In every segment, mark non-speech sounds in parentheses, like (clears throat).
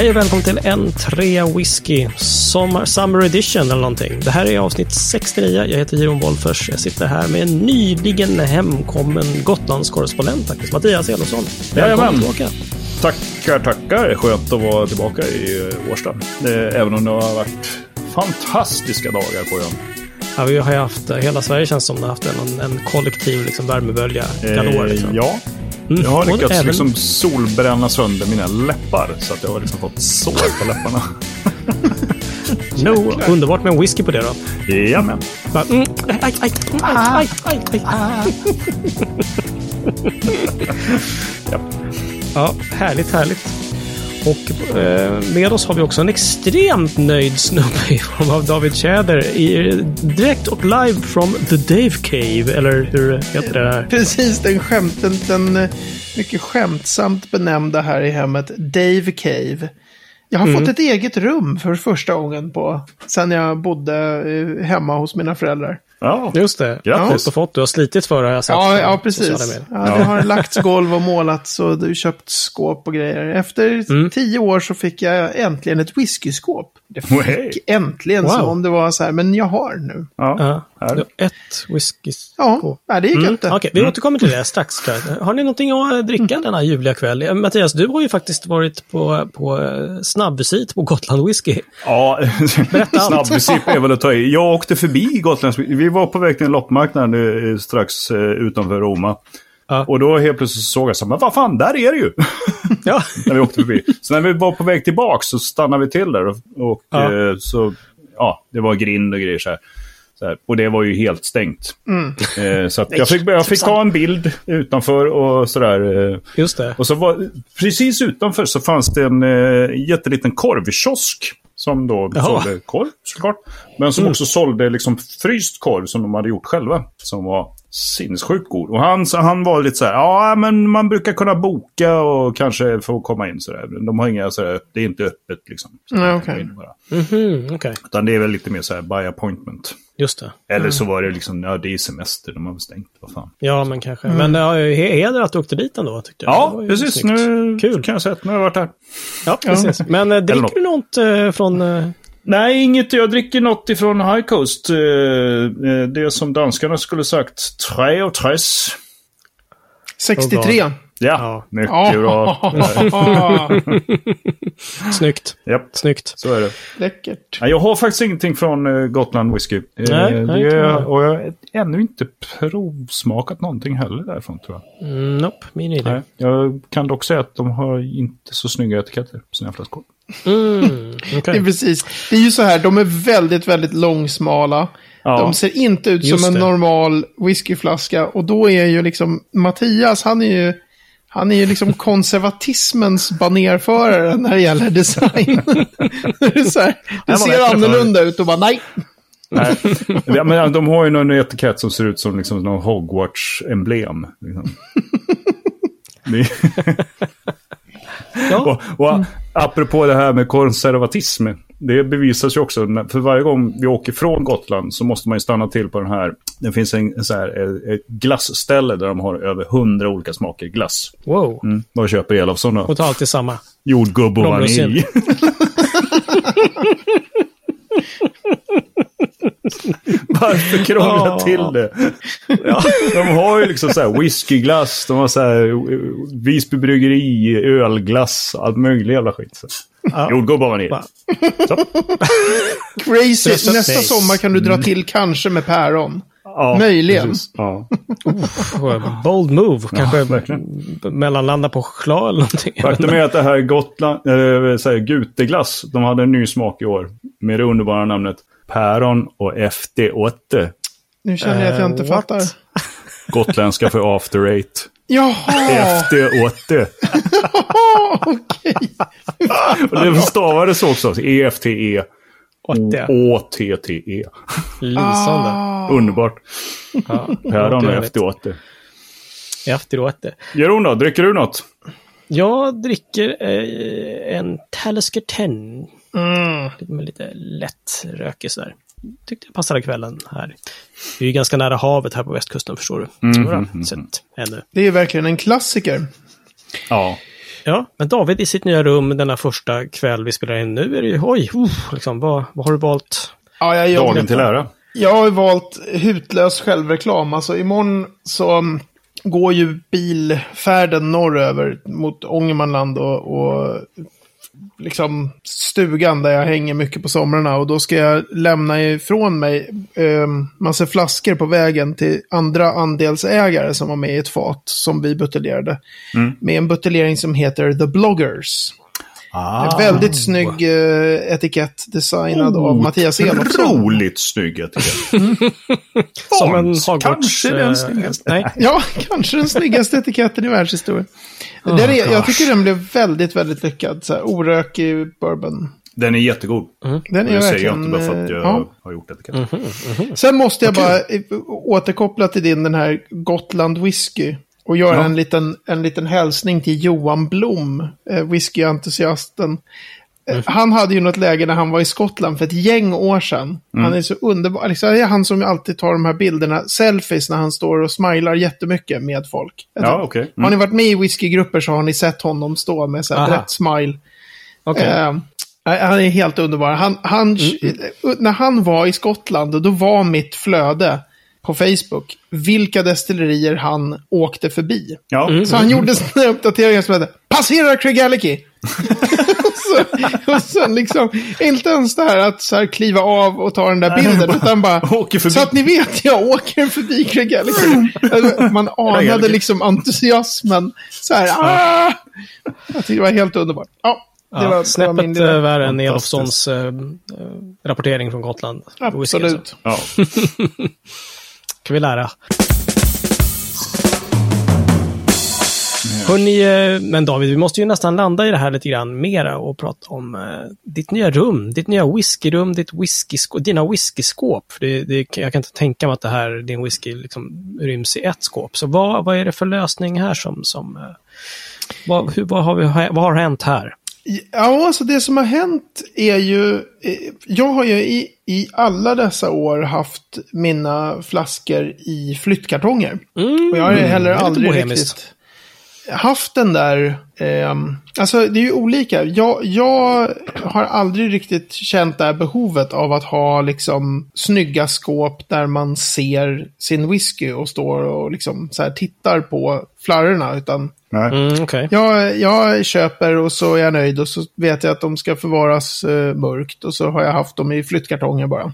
Hej och välkommen till en trea whisky Sommar, Summer Edition eller någonting. Det här är avsnitt 69. Jag heter Jiron Wolffers. Jag sitter här med en nyligen hemkommen Gotlandskorrespondent faktiskt, Mattias Elofsson. Välkommen tillbaka. Tackar, tackar. Skönt att vara tillbaka i eh, Årsta. Även om det har varit fantastiska dagar på ön. Ja, vi har haft, hela Sverige känns som det har haft en, en kollektiv liksom, värmebölja galore. Eh, Liksom. ja, Mm. jag har lyckats även- liksom solbränna sönder mina läppar. Så att jag har liksom fått sår på läpparna. (laughs) No, underbart med en whisky på det då. Jajamän. Mm, aj, aj, aj, aj, aj, aj, aj. Ja. (laughs) Ja, härligt, härligt. Och eh, med oss har vi också en extremt nöjd snubbe i form av David Tjäder. I, direkt och live from the Dave Cave, eller hur heter det här? Precis, den skämten, den eh, mycket skämtsamt benämnda här i hemmet, Dave Cave. Jag har fått ett eget rum för första gången på, sen jag bodde eh, hemma hos mina föräldrar. Ja, Just det. Grattis. Fått. Du har slitit för det har jag sett. Ja, ja precis. Ja, det har lagts golv och målats och du köpt skåp och grejer. Efter tio år så fick jag äntligen ett whiskyskåp. Det fick Hey. äntligen Wow. så om det var så här, men jag har nu. ja. Ja, Här. du har ett whisky. Ja, det gick Mm, inte. Okej, vi återkommer till det strax. Har ni någonting att eh, dricka denna ljuvliga kväll? Eh, Mattias, du har ju faktiskt varit på, på eh, snabbvisit på Gotland Whisky. Ja, (laughs) snabbvisit är väl att ta i. Jag åkte förbi Gotlands... Vi var på väg till en loppmarknad eh, strax eh, utanför Roma. Ja. Och då helt plötsligt såg jag så men vad fan, där är det ju! (laughs) Ja, (laughs) när vi åkte förbi. Så när vi var på väg tillbaka så stannade vi till där. Och, och Ja. eh, så, ja, det var grind och grejer så här. Så här. Och det var ju helt stängt. Eh, så jag fick, jag fick ta en bild utanför och sådär. Just det. och så var, precis utanför så fanns det en eh, jätteliten korvkiosk. Som då Jaha. Mm. sålde korv såklart. Men som också sålde liksom fryst korv som de hade gjort själva. Som var sinnessjukt god. Och han, så han var lite så här, ja men man brukar kunna boka och kanske få komma in sådär. De har inga sådär, det är inte öppet liksom. Nej, okej. bara. Mhm, Okej, Utan det är väl lite mer så här by appointment. just det. Eller så var det liksom, ja det är semester, de har väl stängt, vad fan. Ja, men kanske. Men ja, he- heder att du åkte dit ändå, tyckte jag. Det Ja, ju precis. snyggt. Nu Kul. kan jag säga att nu har jag varit här. Ja, precis. Men eh, dricker något. du något eh, från... Eh, Nej, inget. Jag dricker något ifrån High Coast. Eh, eh, Det som danskarna skulle sagt. Tre och tres. 63. Ja, Ja. mycket bra. (laughs) snyggt. Japp, Snyggt. så är det. Läckert. Jag har faktiskt ingenting från eh, Gotland Whisky. Eh, Nej, nej, det, jag. och jag har ännu inte provsmakat någonting heller därifrån tror jag. Mm, nope, min idé. Nej. Jag kan dock säga att de har inte så snygga etiketter på sina flaskor. Mm, (laughs) Det okej. är precis. Det är ju så här, de är väldigt, väldigt långsmala. Ja. De ser inte ut som en det. normal whiskyflaska. Och då är ju liksom Mattias, han är ju, han är ju liksom konservatismens banerförare när det gäller design. det här, det ser annorlunda ut och bara nej. Nej, ja, men de har ju någon etikett som ser ut som liksom någon Hogwarts-emblem. Liksom. (laughs) Ja, och, och apropå det här med konservatism. Det bevisas ju också. För varje gång vi åker från Gotland så måste man ju stanna till på den här. Det finns en, en så här, ett glassställe där de har över hundra olika smaker glass. wow. Mm. Vad köper Elofsson då? Och tar alltid samma. Jordgubb och vanilj. (laughs) (laughs) (laughs) Varför krångla Ja. till det? De har ju liksom så här whiskyglass, de har så här eh, Visby bryggeri, ölglass, allt möjligt jävla skit. Så. Jordgubb och vanilj. Va? Crazy. Nästa dig. sommar kan du dra till kanske med päron. Ja, Möjligen. Ja. Bold move. Kanske verkligen. mellanlanda på Chla eller någonting. Faktum är att det här Gotland, äh, säger Guteglass, de hade en ny smak i år. Med det underbara namnet Päron och FD8. Nu känner jag att jag inte Eh, what? fattar. (laughs) Gotländska för after eight. Jaha, FD8. (laughs) okej. Och det stavades så också. E E-F-T-E. Åtta. O-T-T-E. Lysande. Underbart. Ja, Päron och trevligt. FD8. Efteråt. Jeroen då, dricker du något? Jag dricker eh, en Talisker 10. Mm. Med lite lätt rökig sådär. Tyckte jag passade kvällen här. Vi är ju ganska nära havet här på västkusten förstår du. Mm, Några mm, mm, sätt ännu. Det är verkligen en klassiker. Ja. Ja, men David i sitt nya rum denna första kväll vi spelar in nu är det ju, oj, uh, liksom, vad, vad har du valt? Ja, jag gör Dagen detta. till ära. Jag har valt hutlös självreklam. Alltså imorgon så mm, går ju bilfärden norröver mot Ångermanland och, och liksom stugan där jag hänger mycket på somrarna. Och då ska jag lämna ifrån mig eh, massa flaskor på vägen till andra andelsägare som var med i ett fat som vi buteljerade. Med en buteljering som heter The Bloggers. Ah. En väldigt snygg eh, etikett designad av Mattias Elofsson. Otroligt snygg etikett. (laughs) Som en Hogwarts... Kanske den eh, snyggaste. Nej, (laughs) Ja, kanske den snyggaste etiketten i världshistorien. Den är, jag tycker den blev väldigt, väldigt lyckad. Så här, orökig bourbon. Den är jättegod. Den är det säger jag inte bara för att jag eh, ja. har gjort etiketten. Sen måste jag bara eh, återkoppla till din den här Gotland whisky. Och göra Ja. en, liten, en liten hälsning till Johan Blom, eh, whiskyentusiasten. Eh, Han hade ju något läge när han var i Skottland för ett gäng år sedan. Han är så underbar. Liksom, det är han som alltid tar de här bilderna, selfies, när han står och smilar jättemycket med folk. Ja, okej. Mm. Har ni varit med i whiskygrupper så har ni sett honom stå med så här brett smile. okej. Eh, han är helt underbar. Han, han, Mm, eh, När han var i Skottland, då var mitt flöde på Facebook vilka destillerier han åkte förbi. Ja. Så han gjorde sådana uppdateringar som hette Passera Craigellachie! (laughs) och, så, och sen liksom, inte ens det här att så här kliva av och ta den där bilden, utan bara, Åker förbi. så att ni vet, jag åker förbi Craigellachie. Alltså, Man (laughs) anade liksom entusiasmen. Så här, ah! Jag tyckte det var helt underbart. Ja, det var, Ja, det var snäppet eh, värre än. Elofssons eh, rapportering från Gotland. Whisky, alltså. Absolut. Ja. (laughs) kan vi lära. Hörrni, eh, men David, vi måste ju nästan landa i det här lite grann mera och prata om eh, ditt nya rum, ditt nya whiskyrum, ditt whiskyskåp, dina whiskyskåp. Det, det, jag kan inte tänka mig att det här, din whisky liksom ryms i ett skåp. Så vad, vad är det för lösning här som, som eh, vad, hur, vad, har vi, vad har hänt här? Ja, alltså det som har hänt är ju... eh, Jag har ju i, i alla dessa år haft mina flaskor i flyttkartonger. Mm, Och jag har ju heller aldrig riktigt haft den där... ehm, alltså det är ju olika. Jag, jag har aldrig riktigt känt det här behovet av att ha liksom snygga skåp där man ser sin whisky och står och liksom så här tittar på flarrorna. Utan Nej. Mm, okej. jag, jag köper och så är jag nöjd och så vet jag att de ska förvaras eh, mörkt. Och så har jag haft dem i flyttkartonger bara.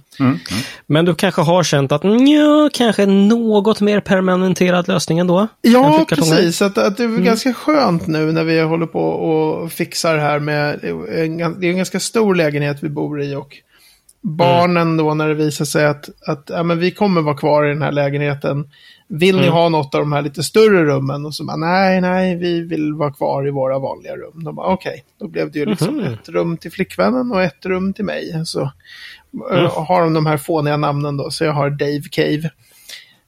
Men du kanske har känt att ja, kanske något mer permanenterad lösning ändå? än Ja, precis. Att, att det är ganska skönt nu när vi håller på och fixar här med... En, det är en ganska stor lägenhet vi bor i och barnen då när det visar sig att, att ja, men vi kommer vara kvar i den här lägenheten. Vill ni ha något av de här lite större rummen? Och så bara, nej, nej, vi vill vara kvar i våra vanliga rum. De bara, okej, då blev det ju liksom ett rum till flickvännen och ett rum till mig. Så eh, har de de här fåniga namnen då, så jag har Dave Cave.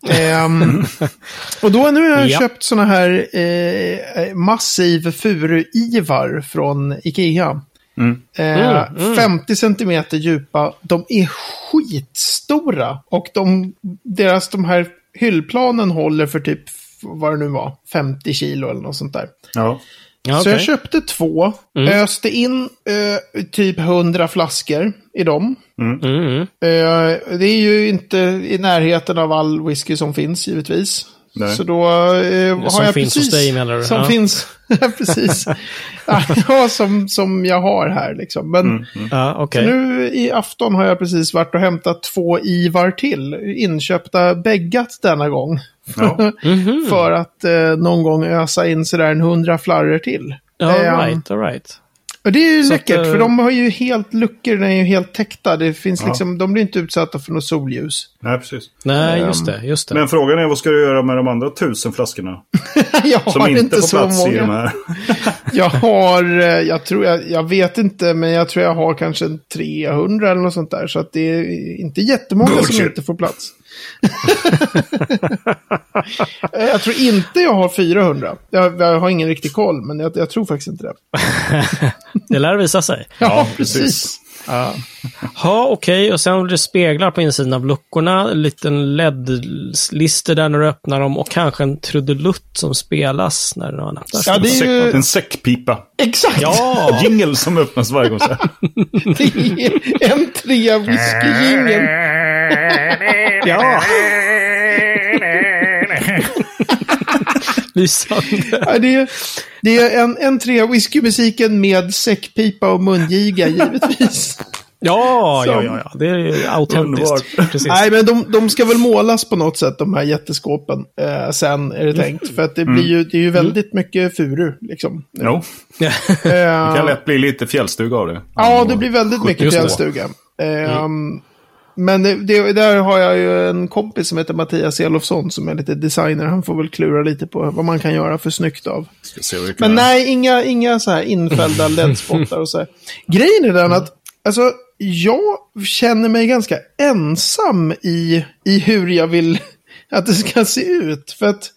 Ehm, (laughs) och då nu har jag Ja. köpt såna här eh, massiv furu-ivar från Ikea. Eh, Mm, mm. 50 centimeter djupa. De är skitstora. Och de, deras de här hyllplanen håller för typ, vad det nu var, 50 kilo eller något sånt där. Ja. Ja, Så jag köpte två, öste in eh, typ 100 flaskor i dem. Mm, mm. Eh, det är ju inte i närheten av all whisky som finns givetvis. Nej. Så då eh, har Som jag finns precis... hos dig, menar du? Som Ja. finns, (laughs) precis. (laughs) ja, som, som jag har här liksom. Men Ja, okej. nu i afton har jag precis varit och hämtat två Ivar till. Inköpta bäggat denna gång. Ja. (laughs) Mhm. För att eh, någon gång ösa in sådär en hundra flarror till. All Ehm, right, all right. och det är ju Så läckert, att, eh, för de har ju helt luckor, den är ju helt täckta. Det finns Ja. liksom, de blir inte utsatta för något solljus. Nej, precis. Nej, Ehm, just det, just det. Men frågan är vad ska du göra med de andra tusen flaskorna? (laughs) jag Som har inte, inte får så plats i de många. här. (laughs) Jag har, eh, jag tror, jag, jag vet inte, men jag tror jag har kanske en 300 eller något sånt där. Så att det är inte jättemånga som Bullshit. inte får plats. (laughs) Eh, jag tror inte jag har 400. Jag, jag har ingen riktig koll, men jag, jag tror faktiskt inte det. (laughs) Det lär visa sig. Ja, Ja, precis. precis. Ja, okej. Och sen blir det speglar på insidan av luckorna. En liten LED-lister där när du öppnar dem och kanske en trudelutt som spelas när den öppnas. Ja, det är ju- En säckpipa. Exakt! Ja! Jingle som öppnas varje gång. Så här. Det är en trea whisky-jingel. ja. (laughs) (laughs) Lysande. Ja, det, är, det är en, en trea whisky-musiken med säckpipa och mungiga givetvis. Ja, ja, Som- ja, ja. Det är autentiskt. Nej, men de, de ska väl målas på något sätt, de här jätteskåpen. Eh, sen är det tänkt. För att det blir ju, det är ju väldigt mycket furu, liksom. Jo. Eh, (laughs) det kan lätt bli lite fjällstuga av det. Ja, det blir väldigt mycket Just det. fjällstuga. Men det, det, där har jag ju en kompis som heter Mattias Elofsson som är lite designer. Han får väl klura lite på vad man kan göra för snyggt av. Men nej, inga, inga så här infällda (laughs) LED-spottar och så här. Grejen är den att, alltså, jag känner mig ganska ensam i, i hur jag vill (laughs) att det ska se ut. För att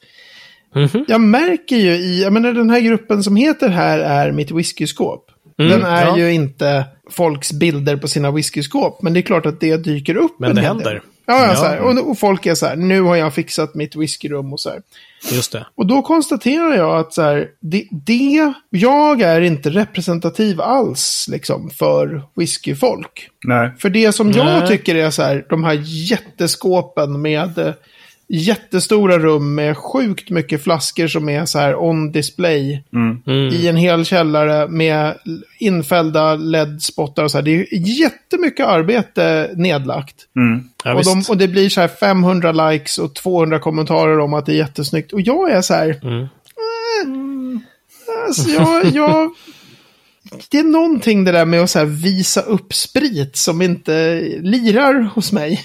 Mhm. jag märker ju i, jag menar den här gruppen som heter här är mitt whiskyskåp. den är ja. ju inte folks bilder på sina whiskyskåp, men det är klart att det dyker upp Men en det händer. del. Ja, ja. Så här, och, och folk är så här, nu har jag fixat mitt whiskyrum och så här. Just det. Och då konstaterar jag att så här, det, det, jag är inte representativ alls liksom för whiskyfolk. Nej. För det som jag Nej. tycker är så här, de här jätteskåpen med eh, jättestora rum med sjukt mycket flaskor som är så här on display Mm. i en hel källare med infällda LED-spottar och så här. Det är jättemycket arbete nedlagt. Mm. Ja, och, de, och det blir så här 500 likes och 200 kommentarer om att det är jättesnyggt. Och jag är så här... Mm. Eh, alltså jag, jag, det är någonting det där med att så här visa upp sprit som inte lirar hos mig.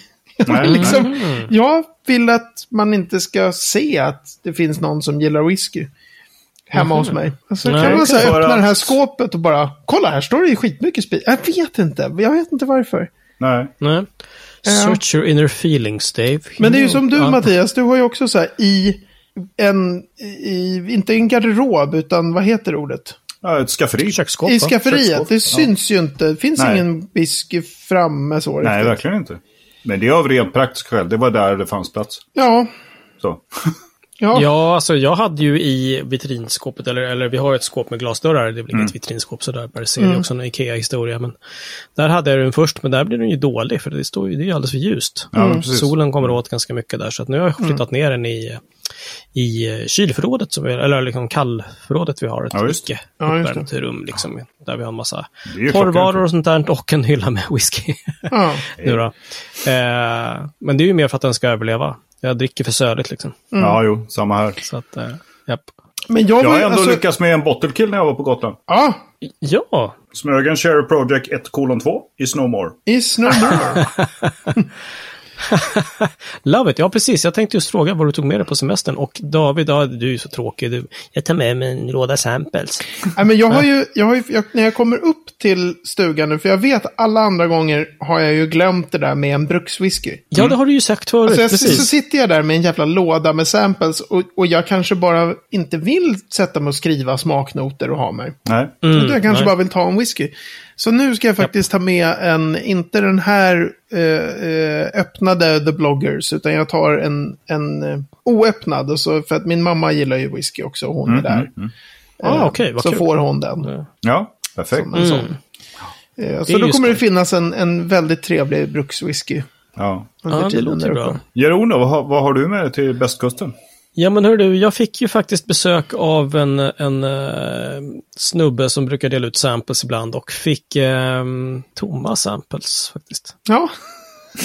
Vill, liksom, Mm. jag vill att man inte ska se att det finns någon som gillar whisky. Hemma hos mig. Alltså, Nej, kan man så här öppna För det här att- skåpet och bara, kolla här står det ju skitmycket sprit. Jag vet inte, jag vet inte varför. Nej. Nej. Search your inner feelings, Dave. Men det är ju som du Ja. Mattias, du har ju också så här i en, i, inte en garderob, utan vad heter ordet? Ja, ett skafferi. Köksskåp, I skafferiet, köksskåp, det ja. syns ju inte. Det finns Nej. ingen whisky framme så Nej, riktigt. verkligen inte. Men det är av rent praktisk skäl. Det var där det fanns plats. Ja, Så. Ja. Ja, alltså jag hade ju i vitrinskåpet, eller, eller vi har ett skåp med glasdörrar, det väl Mm. inget vitrinskåp sådär per se, det är också en Ikea-historia. Men där hade jag den först, men där blir den ju dålig, för det, står ju, det är ju alldeles för ljust. Precis. Solen kommer åt ganska mycket där, så att nu har jag flyttat ner den i, i kylförrådet, som vi, eller liksom kallförrådet vi har, ett Ja, icke Ja, uppvärmt rum, liksom, där vi har en massa torrvaror och sånt där, och en hylla med whisky. ja. (laughs) nu då. Eh, men det är ju mer för att den ska överleva. Jag dricker för söligt liksom. Ja, jo, samma här. Så att, eh, japp. Men jag Jag var har ändå alltså, lyckats med en bottle kill när jag var på Gotland. Ja, Ja, Smögen Cherry Project 1 kolon 2 i Snowmore. i Snowmore. (laughs) (laughs) love it. Ja, precis. Jag tänkte just fråga vad du tog med dig på semestern. Och David, ja, du är ju så tråkig. Du, jag tar med mig en låda samples. Nej, men jag har ju, jag har ju jag, när jag kommer upp till stugan nu, för jag vet alla andra gånger har jag ju glömt det där med en brukswhisky. Ja, det har du ju sagt förut. Alltså jag, så precis. sitter jag där med en jävla låda med samples och, och jag kanske bara inte vill sätta mig och skriva smaknoter och ha mig. Nej. Mm, jag kanske nej. bara vill ta en whisky. Så nu ska jag faktiskt ta med en, inte den här eh, eh, öppnade The Bloggers, utan jag tar en, en eh, oöppnad. Och så, för att min mamma gillar ju whisky också, hon Mm, är där. Ah, okej, vad så kul. får hon den. Ja, perfekt. Är Så då kommer det finnas en, en väldigt trevlig brukswhisky Ja. under Ja, det låter bra. då, vad, har- vad har du med dig till västkusten? Ja, men hör du, jag fick ju faktiskt besök av en, en eh, snubbe som brukar dela ut samples ibland och fick eh, tomma samples faktiskt. Ja. (laughs)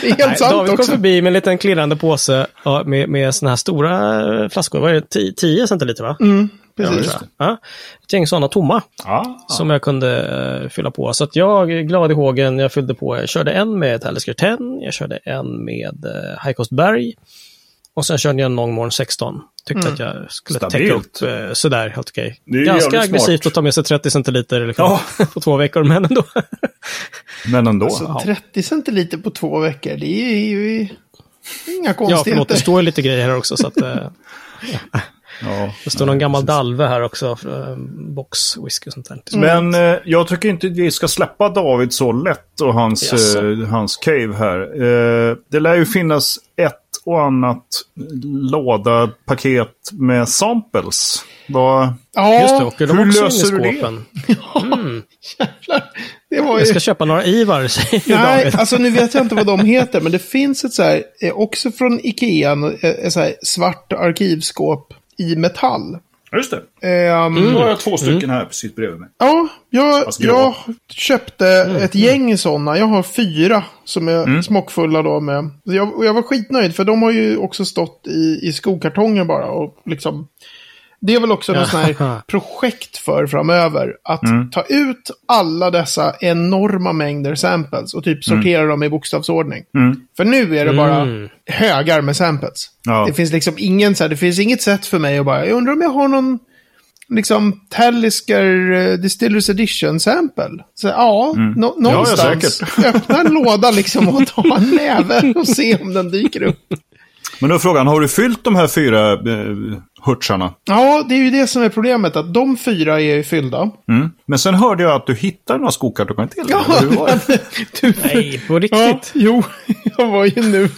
det är helt sant David kom också. förbi med en liten klirrande påse ja, med, med såna här stora flaskor. Vad är det? 10 10 centiliter va? Mm, Ja, precis. jag. ja, ett gäng sådana tomma Ja. som jag kunde eh, fylla på. Så att jag glad i hågen, jag fyllde på. Jag körde en med Talisker 10, jag körde en med uh, High Coast Berg och sen körde jag en Longmorn 16. Tyckte att jag skulle täcka Stabilt. upp uh, sådär helt okej. Det är ju Ganska aggressivt smart. att ta med sig 30 centiliter liksom, (laughs) på två veckor, men ändå. (laughs) Men ändå. Så Ja. 30 centiliter på två veckor, det är ju inga ja, konstigheter. förlåt, det står ju lite grejer här också. Så att, eh, (laughs) Ja. Det står någon gammal dalve här också. eh, Box whisky och sånt där. Men eh, jag tycker inte vi ska släppa David så lätt och hans, Jaså. eh, hans cave här. Eh, det lär ju finnas ett och annat låda paket med samples. Vad, Ja, Just det, åker de hur också in i löser du det? (laughs) jävlar. Det var ju... Jag ska köpa några Ivar, säger Nej, David. alltså nu vet jag inte vad de heter, men det finns ett så här, eh, också från Ikea, eh, ett så här svart arkivskåp i metall. Just det. Ehm, Nu har jag två stycken här precis bredvid mig. Ja, jag, jag köpte ett gäng sådana. Jag har fyra som är smockfulla då med. Jag, och jag var skitnöjd för de har ju också stått i, i skokartonger bara. Och liksom, det är väl också något sånt här (laughs) projekt för framöver. Att ta ut alla dessa enorma mängder samples och typ sortera dem i bokstavsordning. För nu är det bara Mm. högar med samples. Ja. Det finns liksom ingen så här, det finns inget sätt för mig att bara, jag undrar om jag har någon liksom Talisker eh, Distillers Edition sample. Så, ja, Ja, ja, någonstans. (laughs) Öppna en låda liksom och ta en näve och se om den dyker upp. Men då är frågan, har du fyllt de här fyra eh, hurtsarna? Ja, det är ju det som är problemet, att de fyra är ju fyllda. Mm. Men sen hörde jag att du hittade några skokartonger till. Ja, eller hur var det? (laughs) du, Nej, på Ja, riktigt. jo, (laughs) jag var ju nu,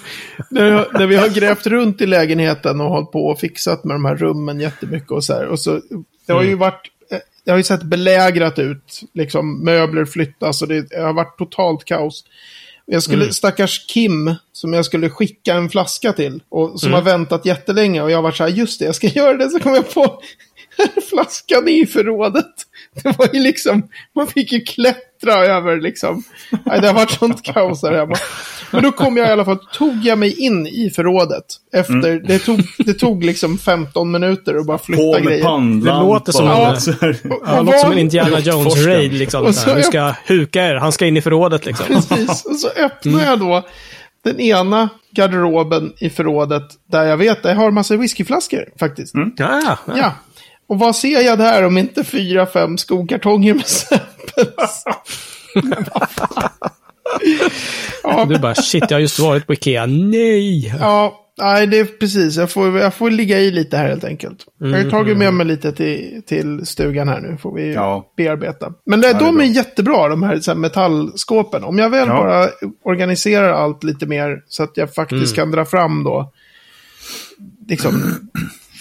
när, när vi har grävt runt i lägenheten och hållit på och fixat med de här rummen jättemycket och så här. Och så, det har ju varit, eh, det har ju sett belägrat ut, liksom möbler flyttas och det har varit totalt kaos. Jag skulle, stackars Kim, som jag skulle skicka en flaska till, och som har väntat jättelänge, och jag var så här, just det, jag ska (laughs) göra det, så kom jag på, (laughs) flaskan i förrådet. (laughs) Det var ju liksom, man fick ju klättra över liksom. Nej, det har varit sånt kaos här hemma. Men då kom jag i alla fall, tog jag mig in i förrådet. Efter, det, tog, det tog liksom 15 minuter att bara flytta På med grejer. Det låter som och en- här. Och- Ja, och låter som en Indiana Jones-raid liksom. Och Så jag- ska jag huka er, han ska in i förrådet liksom. Precis, och så öppnar jag då den ena garderoben i förrådet där jag vet att jag har massa whiskyflaskor faktiskt. Ja, ja. Ja. Och vad ser jag där om inte fyra, fem skokartonger med samples? ja, Du bara shit, jag har just varit på Ikea. Nej! ja, nej, det är precis. Jag får, jag får ligga i lite här helt enkelt. Jag har ju tagit med mig lite till, till stugan här nu. Får vi Ja. bearbeta. Men det, det är de bra. är jättebra, de här, så här metallskåpen. Om jag väl Ja. bara organiserar allt lite mer så att jag faktiskt kan dra fram då. Liksom,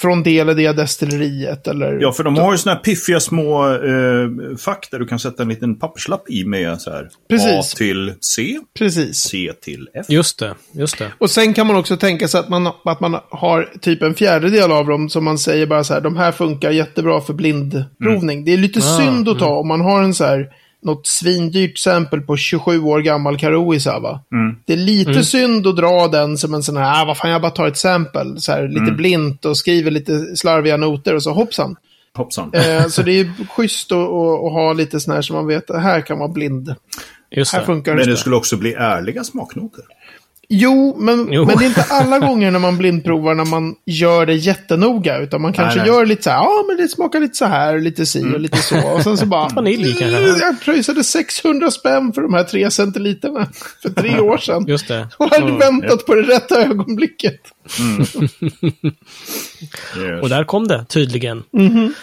från det eller det destilleriet eller... Ja, för de har ju såna här piffiga små eh, fack där du kan sätta en liten papperslapp i med så här. Precis. A till C, Precis. C till F. Just det, just det. Och sen kan man också tänka sig att man, att man har typ en fjärdedel av dem som man säger bara så här, de här funkar jättebra för blindprovning. Det är lite Ah, synd att ta om man har en så här, något svindyrt exempel på 27 år gammal Karoisa va. Det är lite synd att dra den som en sån här, ah, vad fan jag bara tar ett sample, så här lite blint och skriver lite slarviga noter och så hoppsan. Hoppsan. Eh, så det är schysst att, ha lite sån här som man vet, att här kan vara blind. Just Här det. funkar Men det. det skulle också bli ärliga smaknoter. Jo men, Jo. men det är inte (laughs) alla gånger när man blindprovar när man gör det jättenoga. Utan man kanske nej. gör lite så här, ja men det smakar lite så här, lite si och lite så. Och sen så bara, (laughs) Vanilj kanske. "Mm, jag pröjsade 600 spänn för de här tre centiliterna (laughs) för tre år sedan. Just det. Och hade väntat på det rätta ögonblicket. Yes. Och där kom det tydligen. Mhm.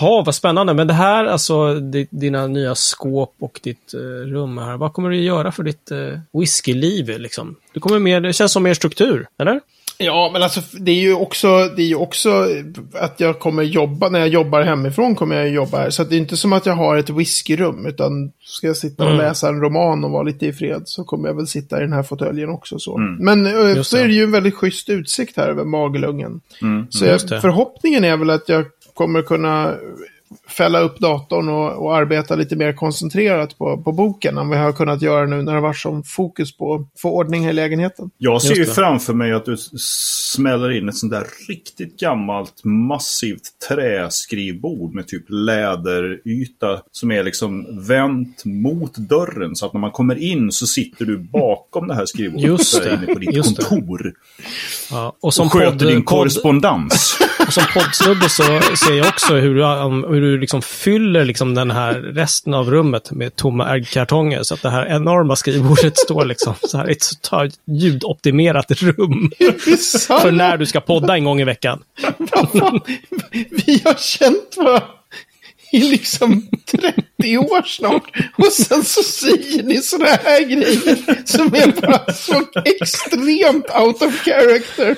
Ja, vad spännande. Men det här, alltså di- dina nya skåp och ditt eh, rum här. Vad kommer du göra för ditt uh, whiskyliv liksom? Du kommer mer, det känns som mer struktur, eller? Ja, men alltså det är ju också, det är ju också att jag kommer jobba, när jag jobbar hemifrån kommer jag jobba här. Så att det är inte som att jag har ett whiskyrum, utan ska jag sitta och Mm. läsa en roman och vara lite i fred så kommer jag väl sitta i den här fåtöljen också. Så. Men eh, Just så det. är det ju en väldigt schysst utsikt här över Magelungen. Så jag, förhoppningen är väl att jag kommer kunna fälla upp datorn och, och arbeta lite mer koncentrerat på, på boken än jag har kunnat göra nu när det varit som fokus på att få ordning i lägenheten. Jag ser ju framför mig att du smäller in ett sånt där riktigt gammalt massivt träskrivbord med typ läderyta som är liksom vänt mot dörren. Så att när man kommer in så sitter du bakom det här skrivbordet Just det, inne på ditt just det. kontor. Ja. Och som Och sköter podd- din podd- korrespondens. Och som poddsnubbe så ser jag också hur du, hur du liksom fyller liksom den här resten av rummet med tomma äggkartonger. Så att det här enorma skrivbordet (laughs) står liksom så här i ett ljudoptimerat rum. (laughs) För när du ska podda en gång i veckan. (laughs) Vi har känt varandra i liksom 30 år snart. Och sen så säger ni sådana här grejer som är bara så extremt out of character.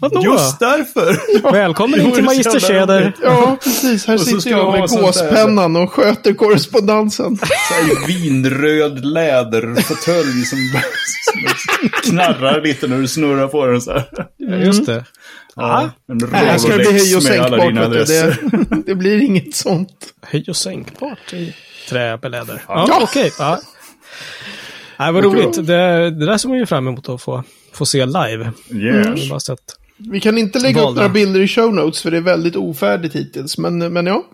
Vadå? Just därför! (laughs) Välkommen in till det är så Magister jävla Tjäder. roligt. Ja, precis. Här sitter jag med gåspennan och sköter korrespondensen. (laughs) Så vinröd läderfåtölj som, som (laughs) knarrar lite när du snurrar på den så här. Ja, Just det. Ja, en Nej, här ska det bli höj och Rolodex sänkbart. Det, det blir inget sånt. Höj och sänkbart i träbeläder. Ja. Ja, okej. Ja. Nej, vad roligt. Det, det där ser man ju fram emot att få, få se live. Yes. sett. Vi kan inte lägga upp Valda. några bilder i show notes för det är väldigt ofärdigt hittills. Men, men ja.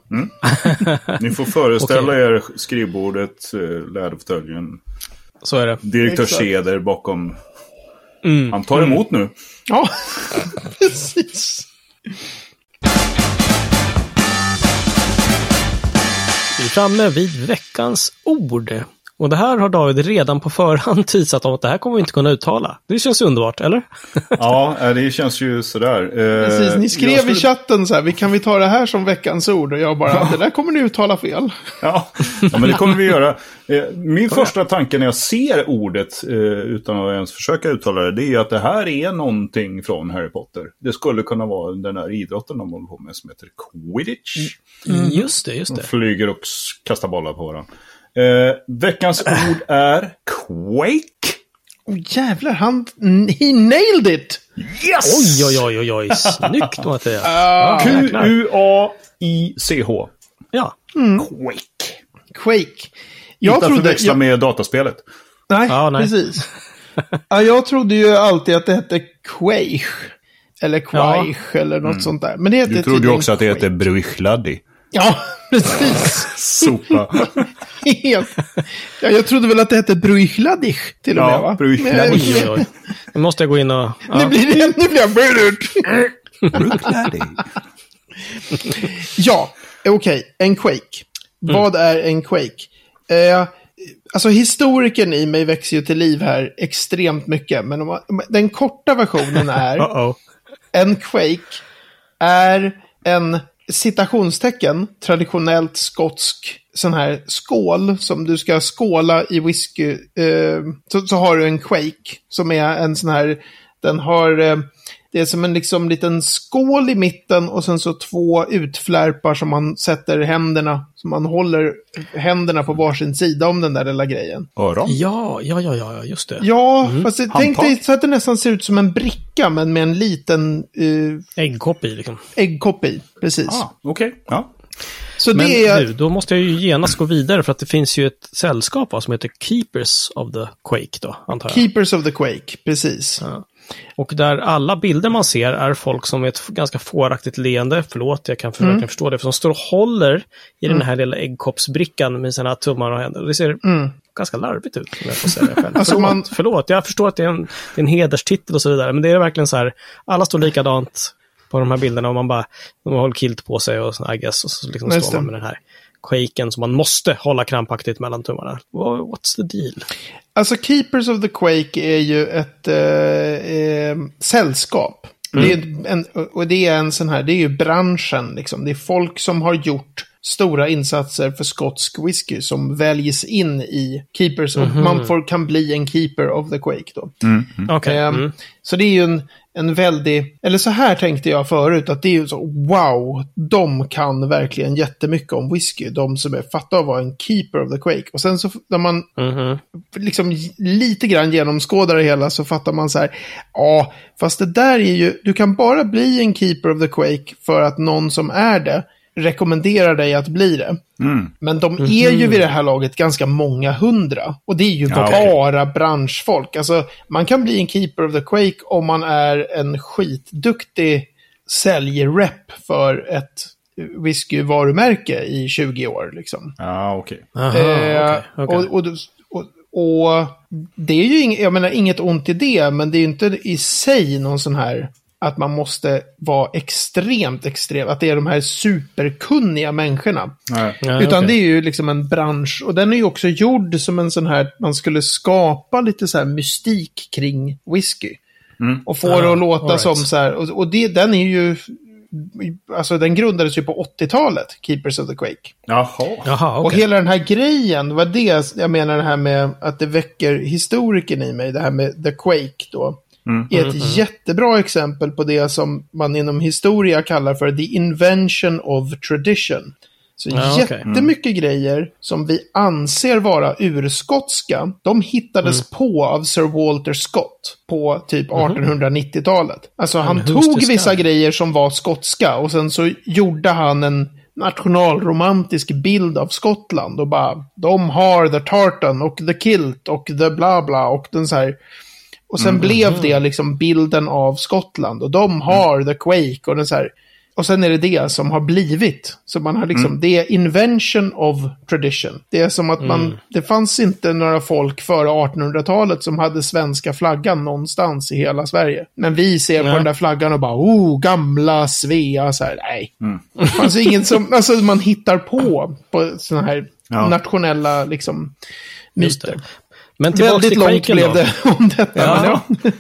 Ni får föreställa (laughs) er skrivbordet, eh, läderfåtöljen, Så är det. direktör Exakt. Ceder bakom. Mm. Han tar emot nu. Ja, (laughs) precis. Vi är framme vid veckans ord. Och det här har David redan på förhand (laughs) teasat om att det här kommer vi inte kunna uttala. Det känns underbart, eller? (laughs) Ja, eh, det känns ju sådär. Eh, precis. Ni skrev skulle- i chatten så här, vi kan vi ta det här som veckans ord? Och jag bara, det där kommer ni uttala fel. (laughs) Ja, ja, men det kommer vi göra. Eh, Min första tanke när jag ser ordet, utan att ens försöka uttala det, det är ju att det här är någonting från Harry Potter. Det skulle kunna vara den där idrotten de håller på med som heter Quidditch. Just det, just De det. flyger och kastar bollar på varandra. Eh, veckans ord är Quake. Åh jävlar, han, he nailed it! Yes! Oj, oj, oj, oj, oj. Snyggt Mattias. Ah, Ja. Q-U-A-I-C-H. Ja. Quake. Quake. Jag Inte att trodde, förväxla jag, med dataspelet. nej, Ja, nej. precis. (laughs) ja, jag trodde ju alltid att det hette Quake. Eller Quaich eller något sånt där. Men det heter Du trodde ju också att det heter Bruichladi. Ja, (laughs) precis. Sopa. (laughs) Ja, jag trodde väl att det hette Bruichladig till och Ja, med va? Oj, oj. Nu måste jag gå in och... Nu Ja. blir det ännu fler. Bruichladi. Ja, okej. En Quake. Vad är en Quake? Eh, alltså historikern i mig växer ju till liv här extremt mycket. Men om om- den korta versionen är Uh-oh. en Quake är en citationstecken, traditionellt skotsk sån här skål som du ska skåla i whisky. Eh, så, så har du en Quake som är en sån här, den har, eh, det är som en liksom liten skål i mitten och sen så två utflärpar som man sätter händerna, som man håller händerna på varsin sida om den där lilla grejen. Öron. Ja, ja, ja, ja, just det. Ja, fast det, tänk Handtag. dig så att det nästan ser ut som en bricka men med en liten eh, Äggkopp i liksom. äggkopp i. Precis. Ah, Okej. Ja. Så Men det är... du, då måste jag ju genast gå vidare för att det finns ju ett sällskap va, som heter Keepers of the Quake då, antar jag. Keepers of the Quake, precis. Ja. Och där alla bilder man ser är folk som med ett ganska fåraktigt leende, förlåt, jag kan för Mm. verkligen förstå det, för som står och håller i den här lilla äggkoppsbrickan med sina tummar och händer. Det ser ganska larvigt ut, om jag får säga det själv. Mm. (laughs) Alltså, förlåt, man- förlåt, jag förstår att det är, en, det är en hederstitel och så vidare, men det är verkligen så här, alla står likadant på de här bilderna och man bara, de har kilt på sig och så, I guess, och så liksom står man med den här quaken som man måste hålla krampaktigt mellan tummarna. What- What's the deal? Alltså Keepers of the Quake är ju ett eh, eh, sällskap. Det är en, och det är en sån här, det är ju branschen liksom. Det är folk som har gjort stora insatser för skotsk whisky som väljs in i Keepers. Och man får, kan bli en Keeper of the Quake då. Okej. Ehm, Mm. Så det är ju en, en väldig, eller så här tänkte jag förut, att det är ju så, wow, de kan verkligen jättemycket om whisky, de som är fatta att vara en keeper of the Quake. Och sen så när man Mhm. liksom lite grann genomskådar det hela så fattar man så här, ja, fast det där är ju, du kan bara bli en keeper of the Quake för att någon som är det rekommenderar dig att bli det. Men de är ju vid det här laget ganska många hundra. Och det är ju Ja, bara branschfolk. Alltså, man kan bli en keeper of the Quake om man är en skitduktig säljrep för ett whiskyvarumärke i 20 år. Liksom. Ja, okej. Aha, Eh, okej, okej. Och, och, och, och det är ju inget, jag menar, inget ont i det, men det är ju inte i sig någon sån här att man måste vara extremt extrem, att det är de här superkunniga människorna. Nej. Ja, Utan okej. det är ju liksom en bransch, och den är ju också gjord som en sån här, man skulle skapa lite så här mystik kring whisky. Och få det Ah, att låta right. som så här, och, och det, den är ju, alltså den grundades ju på 80-talet, Keepers of the Quake. Jaha. Jaha, Och okej. hela den här grejen, det var det jag menar det här med att det väcker historiken i mig, det här med The Quake då. Är ett jättebra exempel på det som man inom historia kallar för the invention of tradition. Så Ja, jättemycket grejer som vi anser vara urskotska, de hittades på av Sir Walter Scott på typ 1890-talet. Alltså han tog vissa grejer som var skotska och sen så gjorde han en nationalromantisk bild av Skottland och bara de har the tartan och the kilt och the bla bla och den så här. Och sen blev det liksom bilden av Skottland och de har the Quake och den så här. Och sen är det det som har blivit. Så man har liksom, det är invention of tradition. Det är som att man, det fanns inte några folk före 1800-talet som hade svenska flaggan någonstans i hela Sverige. Men vi ser på Nej. den där flaggan och bara, oh, gamla Svea, så här, nej. Fanns ju ingen som, alltså man hittar på, på sådana här Ja. nationella, liksom, myter. Men tillbaks Väldigt till långt Quaken blev då. det om (laughs) detta. Ja. Men ja.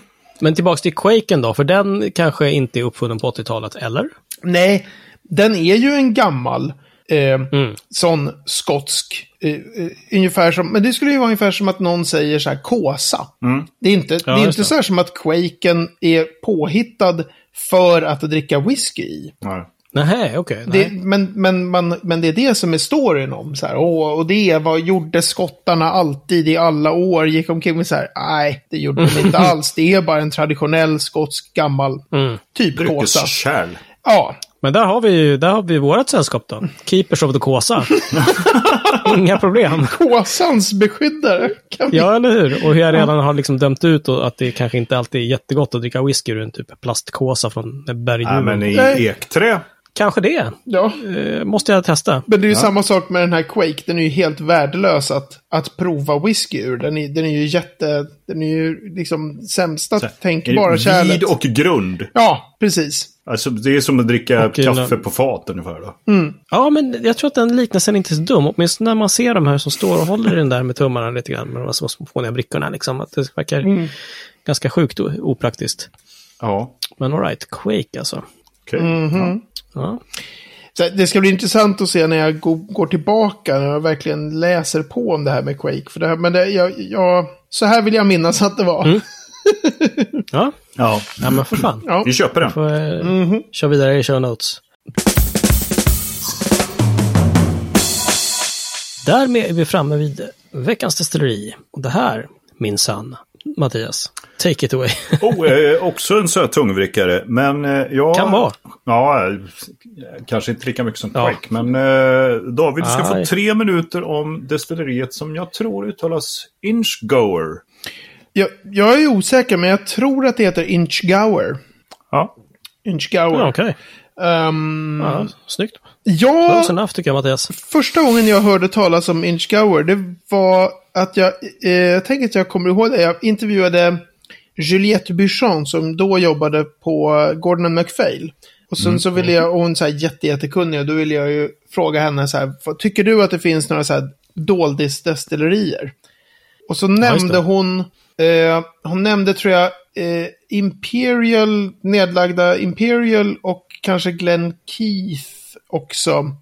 Men tillbaks till Quaken då, för den kanske inte är uppfunnen på 80-talet, eller? Nej, den är ju en gammal eh, Mm. sån skotsk. Eh, eh, ungefär som, men det skulle ju vara ungefär som att någon säger så här kåsa. Det är inte, det är inte det. så här som att Quaken är påhittad för att dricka whisky i. Nej. Nähä, okej. Det, nej. men, men, man, men det är det som är storyn om. Så här, och, och det är vad gjorde skottarna alltid i alla år? Gick omkring med så här, nej, det gjorde de inte (laughs) alls. Det är bara en traditionell skotsk gammal Mm. typ kåsa. Ja, Men där har vi ju där har vi vårat sällskap då. Keepers of the Kåsa. (laughs) Inga problem. kåsans beskyddare. Kan vi... Ja, eller hur? Och jag redan har liksom dömt ut och att det kanske inte alltid är jättegott att dricka whisky ur en typ plastkåsa från Nej, bergdjur. men i Nej. ekträ. Kanske det. ja. Eh, måste jag testa. Men det är ju samma sak med den här Quake. Den är ju helt värdelös att, att prova whisky ur. Den är, den är ju jätte... Den är ju liksom sämsta tänkbara kärlet. Vid och grund. Ja, precis. Alltså, det är som att dricka Och, kaffe på fat ungefär. Då. Ja, men jag tror att den liknelsen inte är så dum. Åtminstone när man ser de här som står och håller den där med tummarna lite grann. Med de här små fåniga brickorna. Liksom, att det verkar ganska sjukt opraktiskt. Ja, Men alright, Quake alltså. Okej. Mhm. Ja. Så det ska bli intressant att se när jag går tillbaka, när jag verkligen läser på om det här med Quake. För det här, men det, jag, jag, så här vill jag minnas att det var. (laughs) Ja, Ja. ja men för fan. Ja. Vi köper den. Får eh, kör vidare i show notes. Därmed är vi framme vid veckans destilleri. Och det här, minsann, Mattias, take it away. (laughs) Oh, eh, också en söt tungvrickare. Men eh, ja... Kan vara. Ja, eh, kanske inte lika mycket som Ja. Quake. Men eh, David ska Aj. få tre minuter om destilleriet som jag tror uttalas Inchgoer. Jag, jag är osäker, men jag tror att det heter Inchgower. Ja. Inchgower. Ja, Okej, Ehm, ja, snyggt. ja, enough tycker jag Mattias. första gången jag hörde talas om Inchgower, det var att jag, eh, jag tänker att jag kommer ihåg det, jag intervjuade Juliette Buchon som då jobbade på Gordon McPhail. Och sen så ville jag, och hon så här jätte, jättekunnig, och då ville jag ju fråga henne så här, tycker du att det finns några så här doldisdestillerier? Och så nämnde det. hon, eh, hon nämnde tror jag, eh, Imperial, nedlagda Imperial och kanske Glen Keith också.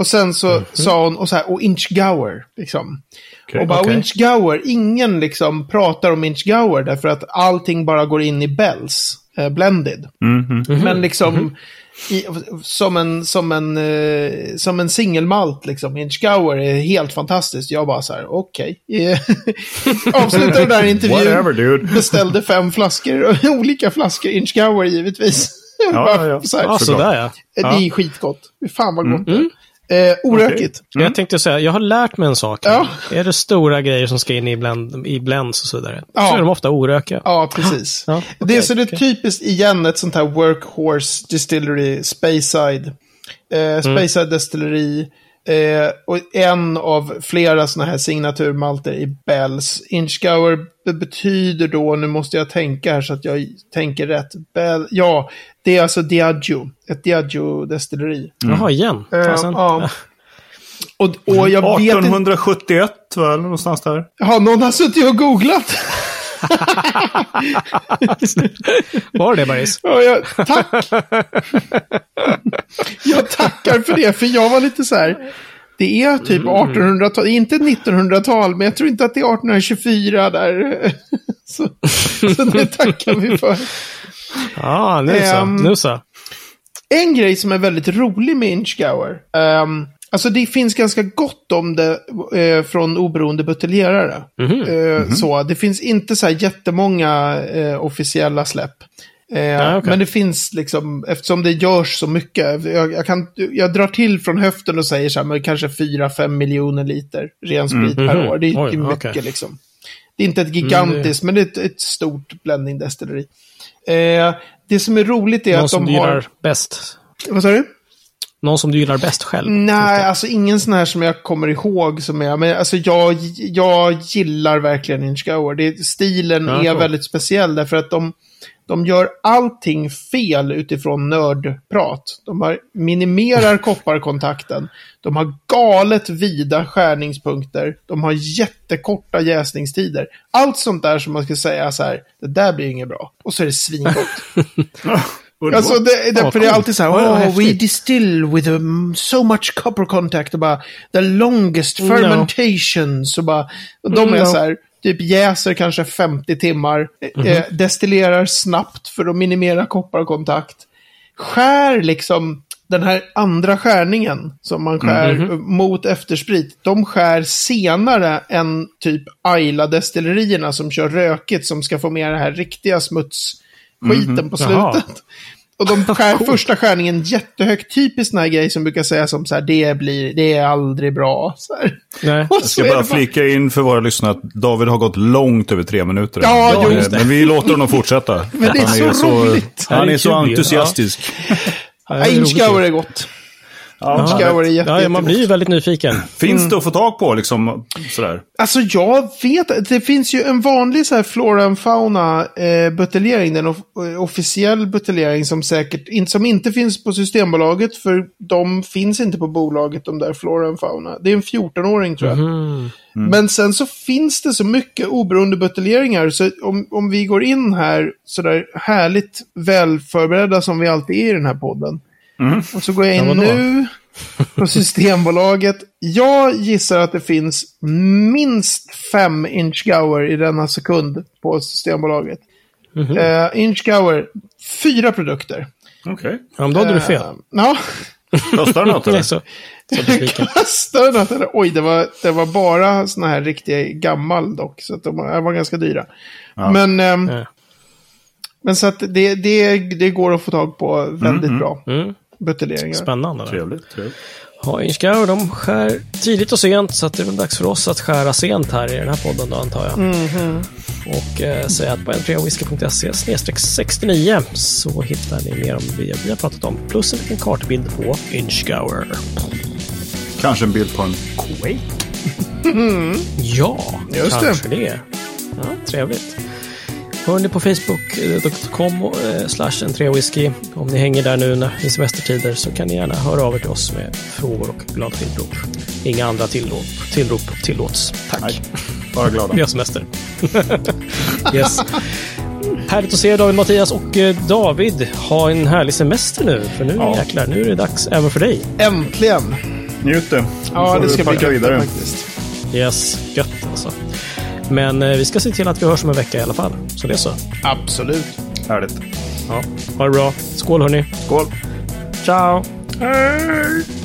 Och sen så sa hon, och så här, och Inchgower, liksom. Okej. och bara, okej. och Inchgower, ingen liksom pratar om Inchgower därför att allting bara går in i Bells, eh, blended. Men liksom, i, som en, som en, eh, som en singelmalt liksom. Inchgower är helt fantastiskt. Jag bara så här, okej. (laughs) Eh, Avslutade den där intervjun. Whatever. Beställde fem flaskor, (laughs) olika flaskor Inchgower givetvis. (laughs) Ja, Bara ja, ja. så här, Ja, sådär ja. Det är skitgott. Fan vad gott det är. Eh, orökigt. Jag tänkte säga, jag har lärt mig en sak. Ja. Är det stora grejer som ska in i, blend, i blends och så vidare, Ja. så är de ofta orökiga. Ja, precis. Ja, det är så det är typiskt igen ett sånt här workhorse distillery, Speyside. Eh, Speyside destilleri. Eh, och en av flera sådana här signaturmalter i Bells. Inchgour be- betyder då, nu måste jag tänka här så att jag tänker rätt. Bell, ja, det är alltså Diageo. Ett Diageo-destilleri. Jaha, igen. Eh, Fasen. ja. Och, och jag vet inte... 1871? Eller någonstans där. Har någon har suttit och googlat? (laughs) Var det Baris? Ja, jag, tack! jag tackar för det, för jag var lite så här. Det är typ 1800-tal, inte 1900-tal, men jag tror inte att det är 1824 där. (laughs) så, så det tackar vi för. Ja, nu så. Ehm, Nu så. En grej som är väldigt rolig med Inchgour. Um, alltså det finns ganska gott om det eh, från oberoende buteljerare. Mhm. Eh, Så det finns inte så här jättemånga eh, officiella släpp. Eh, Ja, okej. Men det finns liksom, eftersom det görs så mycket. Jag, jag, kan, jag drar till från höften och säger så här, men kanske 4-5 miljoner liter ren sprit per Mhm. år. Det är, Oj, det mycket okej. liksom. Det är inte ett gigantiskt, men det är ett, ett stort blending-destilleri. Eh, det som är roligt är Någon att som de du har... bäst. Vad sa du? Någon som du gillar bäst själv. Nej, alltså ingen sån här som jag kommer ihåg som är, men alltså jag, jag gillar verkligen. Det, stilen Ja, är väldigt speciell därför att de, de gör allting fel utifrån nördprat. De har, minimerar (laughs) kopparkontakten. De har galet vida skärningspunkter. De har jättekorta jäsningstider. Allt sånt där som man ska säga så här, det där blir inget bra. Och så är det svingott. (laughs) (laughs) Alltså, det, det, för det är alltid så här, ja, oh, we distill with um, so much copper contact och bara the longest No. fermentation. Så bara, och de är No. så här, typ jäser kanske 50 timmar, Mhm. eh, destillerar snabbt för att minimera kopparkontakt. Skär liksom den här andra skärningen som man skär Mhm. mot eftersprit, de skär senare än typ Ayla-destillerierna som kör rökigt som ska få med den här riktiga smutsskiten på Jaha. slutet. Och de skär första skärningen jättehögt. Typiskt sån här grej som brukar säga som så här, det, blir, det är aldrig bra. Så här. Nej. Och Jag så ska är bara flika in för våra lyssnare att David har gått långt över tre minuter. Ja, Eh, just det. Men vi låter honom fortsätta. (laughs) Men det är han så roligt. Han är är så entusiastisk. Ja, (laughs) är ju. är gott. Ja, Inchgour är jätte, Ja, man blir ju väldigt nyfiken. (clears throat) Finns det att få tag på liksom sådär? Alltså jag vet det finns ju en vanlig så här flora and fauna eh, buteljering, den off eh, officiell buteljering som säkert in, som inte finns på Systembolaget för de finns inte på bolaget de där flora and fauna. Det är en 14-åring tror jag. Mm. Men sen så finns det så mycket oberoende buteljeringar så om, om vi går in här sådär härligt välförberedda som vi alltid är i den här podden. Och så går jag in Ja, nu på Systembolaget. Jag gissar att det finns minst fem Inchgour i denna sekund på Systembolaget. Mhm. Eh, Inchgour, fyra produkter. Okej. Ja, men då hade du fel. Eh, ja. Kostar det något (laughs) eller? så, så besviken. Kostade något eller? Oj, det var, det var bara såna här riktiga gammal dock. Så att de var, ganska dyra. Men, ehm, Ja. men så att det, det, det går att få tag på väldigt bra Mm. Buteljeringar. Spännande. Trevligt. trevligt. Ja, Inchgour, de skär tidigt och sent, så att det är väl dags för oss att skära sent här i den här podden då, antar jag. Och eh, säga att på n3whisky.se 69 så hittar ni mer om det vi har pratat om. Plus en liten kartbild på Inchgour. Kanske en bild på en Quake. (laughs) Ja, Just det. kanske det. Ja, trevligt. Hör ni på facebook.com eh, slash en whisky Om ni hänger där nu när, i semestertider så kan ni gärna höra av er till oss med frågor och glada tillrop. Inga andra tillrop, tillrop tillåts. Tack. Nej, bara glada. (laughs) Vi har semester. (laughs) yes. Härligt att se er David, Mattias och eh, David. Ha en härlig semester nu. För nu Ja. jäklar, nu är det dags även för dig. Äntligen! Njut det. Ja, det du ska bli gött vidare. faktiskt. Yes, gött. Men eh, vi ska se till att vi hörs om en vecka i alla fall. Så det är så. Absolut. Härligt. Ja, ha det bra. Skål hörni. Skål. Ciao. Hej!